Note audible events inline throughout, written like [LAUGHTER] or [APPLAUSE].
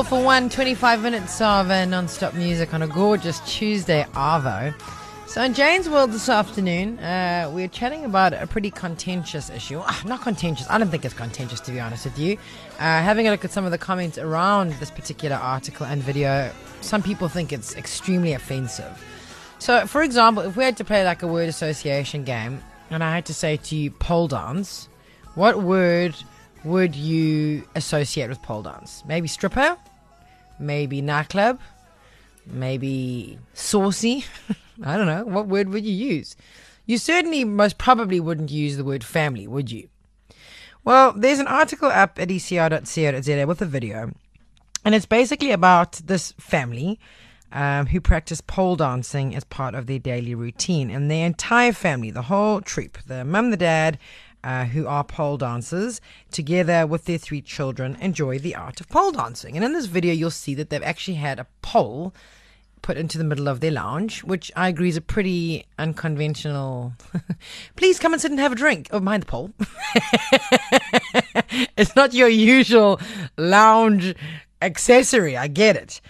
all for one 25 minutes of non-stop music on a gorgeous Tuesday Arvo. So in Jane's World this afternoon, uh, we're chatting about a pretty contentious issue. Ah, not contentious. I don't think it's contentious, to be honest with you. Uh, having a look at some of the comments around this particular article and video, some people think it's extremely offensive. So, for example, if we had to play like a word association game, and I had to say to you pole dance, what word would you associate with pole dance? Maybe stripper, maybe nightclub, maybe saucy. [LAUGHS] I don't know. What word would you use? You certainly most probably wouldn't use the word family, would you? Well, there's an article up at ecr.co.za with a video, and it's basically about this family um, who practice pole dancing as part of their daily routine. And their entire family, the whole troop, the mum, the dad, uh, who are pole dancers, together with their three children, enjoy the art of pole dancing. And in this video, you'll see that they've actually had a pole put into the middle of their lounge, which I agree is a pretty unconventional. [LAUGHS] Please come and sit and have a drink. Oh, mind the pole. [LAUGHS] it's not your usual lounge accessory. I get it.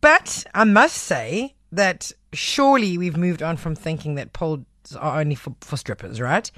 But I must say that surely we've moved on from thinking that poles are only for, for strippers, right?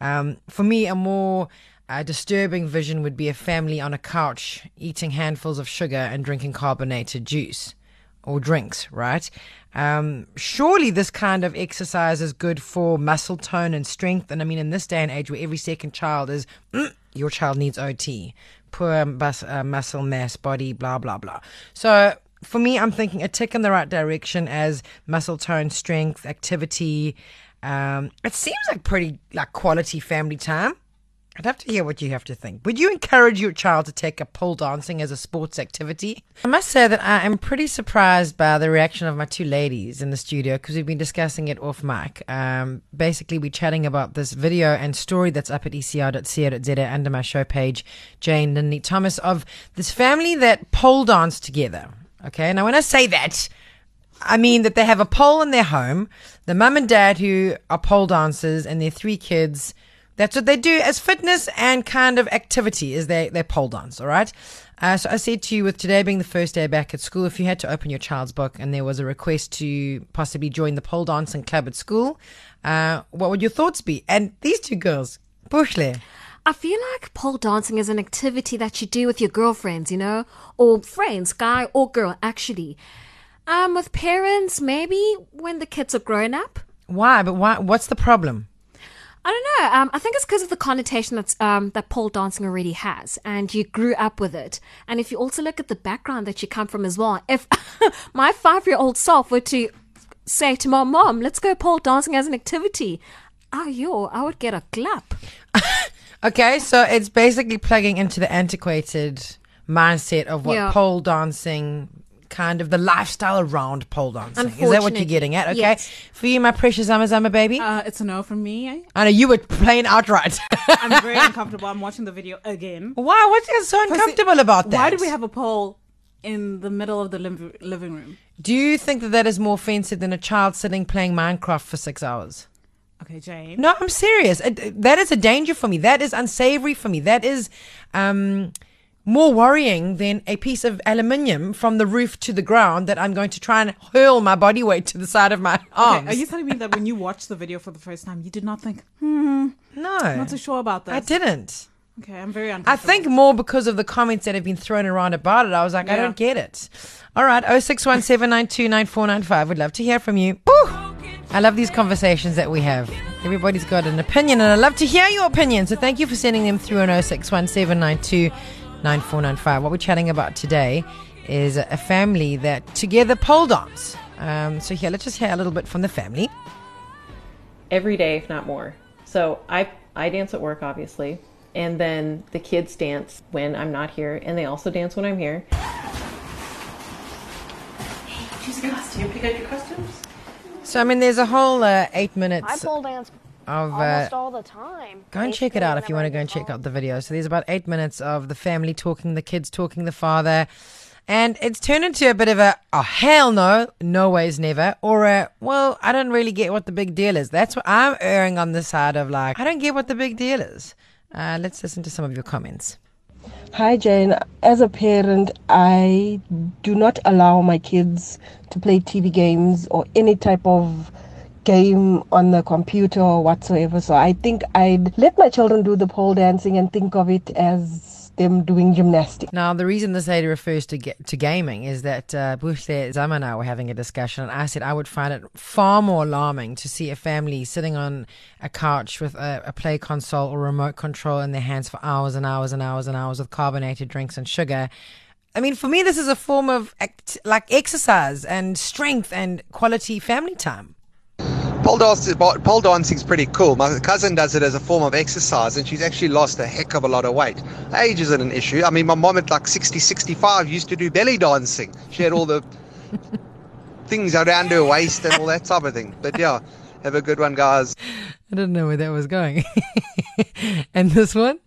Um, for me, a more uh, disturbing vision would be a family on a couch eating handfuls of sugar and drinking carbonated juice or drinks, right? Um, surely this kind of exercise is good for muscle tone and strength. And I mean, in this day and age where every second child is, mm, your child needs OT, poor bus, uh, muscle mass, body, blah, blah, blah. So for me, I'm thinking a tick in the right direction as muscle tone, strength, activity. Um, it seems like pretty like quality family time. I'd have to hear what you have to think. Would you encourage your child to take up pole dancing as a sports activity? I must say that I am pretty surprised by the reaction of my two ladies in the studio because we've been discussing it off mic. Um, basically, we're chatting about this video and story that's up at ecr.co.za under my show page, Jane Linley Thomas, of this family that pole danced together. Okay, now when I say that, I mean that they have a pole in their home, the mum and dad who are pole dancers, and their three kids. That's what they do as fitness and kind of activity is they, they pole dance, all right? Uh, so I said to you, with today being the first day back at school, if you had to open your child's book and there was a request to possibly join the pole dancing club at school, uh, what would your thoughts be? And these two girls, Buhle. I feel like pole dancing is an activity that you do with your girlfriends, you know, or friends, guy or girl, actually. Um, with parents, maybe when the kids are grown up. Why? But why? What's the problem? I don't know. Um, I think it's because of the connotation that's um, that pole dancing already has, and you grew up with it. And if you also look at the background that you come from as well, if [LAUGHS] my five-year-old self were to say to my mom, "Let's go pole dancing as an activity," oh, yo, I would get a clap. [LAUGHS] Okay, so it's basically plugging into the antiquated mindset of what Yeah. pole dancing kind of the lifestyle around pole dancing. Is that what you're getting at? Okay. yes. For you, my precious Zama Zama baby. Uh, it's a no from me. I know you were playing outright. [LAUGHS] I'm very [LAUGHS] uncomfortable. I'm watching the video again. Why? What's so uncomfortable about that? Why do we have a pole in the middle of the liv- living room? Do you think that that is more offensive than a child sitting playing Minecraft for six hours? Okay, Jane. No, I'm serious. It- that is a danger for me. That is unsavory for me. That is um, more worrying than a piece of aluminium from the roof to the ground that I'm going to try and hurl my body weight to the side of my [LAUGHS] arms. Okay, are you telling me that when you watched the video for the first time, you did not think, hmm, no, I'm not so sure about this? I didn't. Okay, I'm very I think more because of the comments that have been thrown around about it. I was like, I don't get it. All right, 0617929495. Would love to hear from you. Woo! I love these conversations that we have. Everybody's got an opinion, and I love to hear your opinion. So thank you for sending them through on 0617929495. What we're chatting about today is a family that together pole dance. Um, so here, let's just hear a little bit from the family. every day, if not more. So I I dance at work, obviously, and then the kids dance when I'm not here, and they also dance when I'm here. Choose a costume. Pick out your costumes. So I mean, there's a whole uh, eight I minutes pole dance of uh, almost all the time. Go and check it out if you want to go and check out the video. So there's about eight minutes of the family talking, the kids talking, the father. And it's turned into a bit of a, oh, hell no, no ways, never. Or a, well, I don't really get what the big deal is. That's what I'm erring on the side of like, I don't get what the big deal is. Uh, let's listen to some of your comments. Hi, Jane. As a parent, I do not allow my kids to play TV games or any type of game on the computer or whatsoever. So I think I'd let my children do the pole dancing and think of it as them doing gymnastics. Now, the reason this lady refers to to gaming is that uh, Buhle Zama and I were having a discussion, and I said I would find it far more alarming to see a family sitting on a couch with a, a play console or remote control in their hands for hours and hours and hours and hours with carbonated drinks and sugar. I mean, for me, this is a form of act- like exercise and strength and quality family time. Pole, dance, pole dancing's pretty cool. My cousin does it as a form of exercise, and she's actually lost a heck of a lot of weight. Age isn't an issue. I mean, my mom at like 60, 65 used to do belly dancing. She had all the [LAUGHS] things around her waist and all that type of thing. But yeah, have a good one, guys. I didn't know where that was going. [LAUGHS] and this one?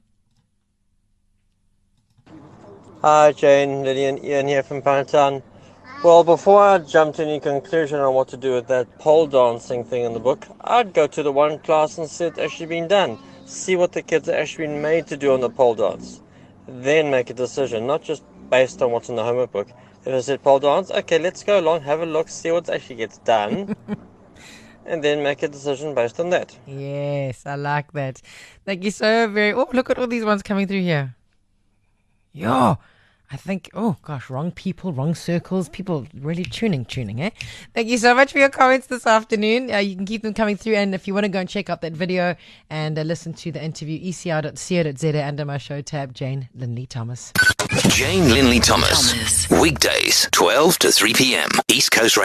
Hi, Jane, Lillian, Ian here from Pinetown. Well, before I jump to any conclusion on what to do with that pole dancing thing in the book, I'd go to the one class and see it actually being done. See what the kids are actually been made to do on the pole dance. Then make a decision, not just based on what's in the homework book. If I said pole dance, okay, let's go along, have a look, see what actually gets done, [LAUGHS] and then make a decision based on that. Yes, I like that. Thank you so very. Oh, look at all these ones coming through here. Yo, I think. Oh gosh, wrong people, wrong circles. People really tuning, tuning. Eh? Thank you so much for your comments this afternoon. Uh, you can keep them coming through, and if you want to go and check out that video and uh, listen to the interview, ecr.co.za under my show tab, Jane Linley Thomas. Jane Linley Thomas. Weekdays, 12 to 3 p.m. East Coast Radio.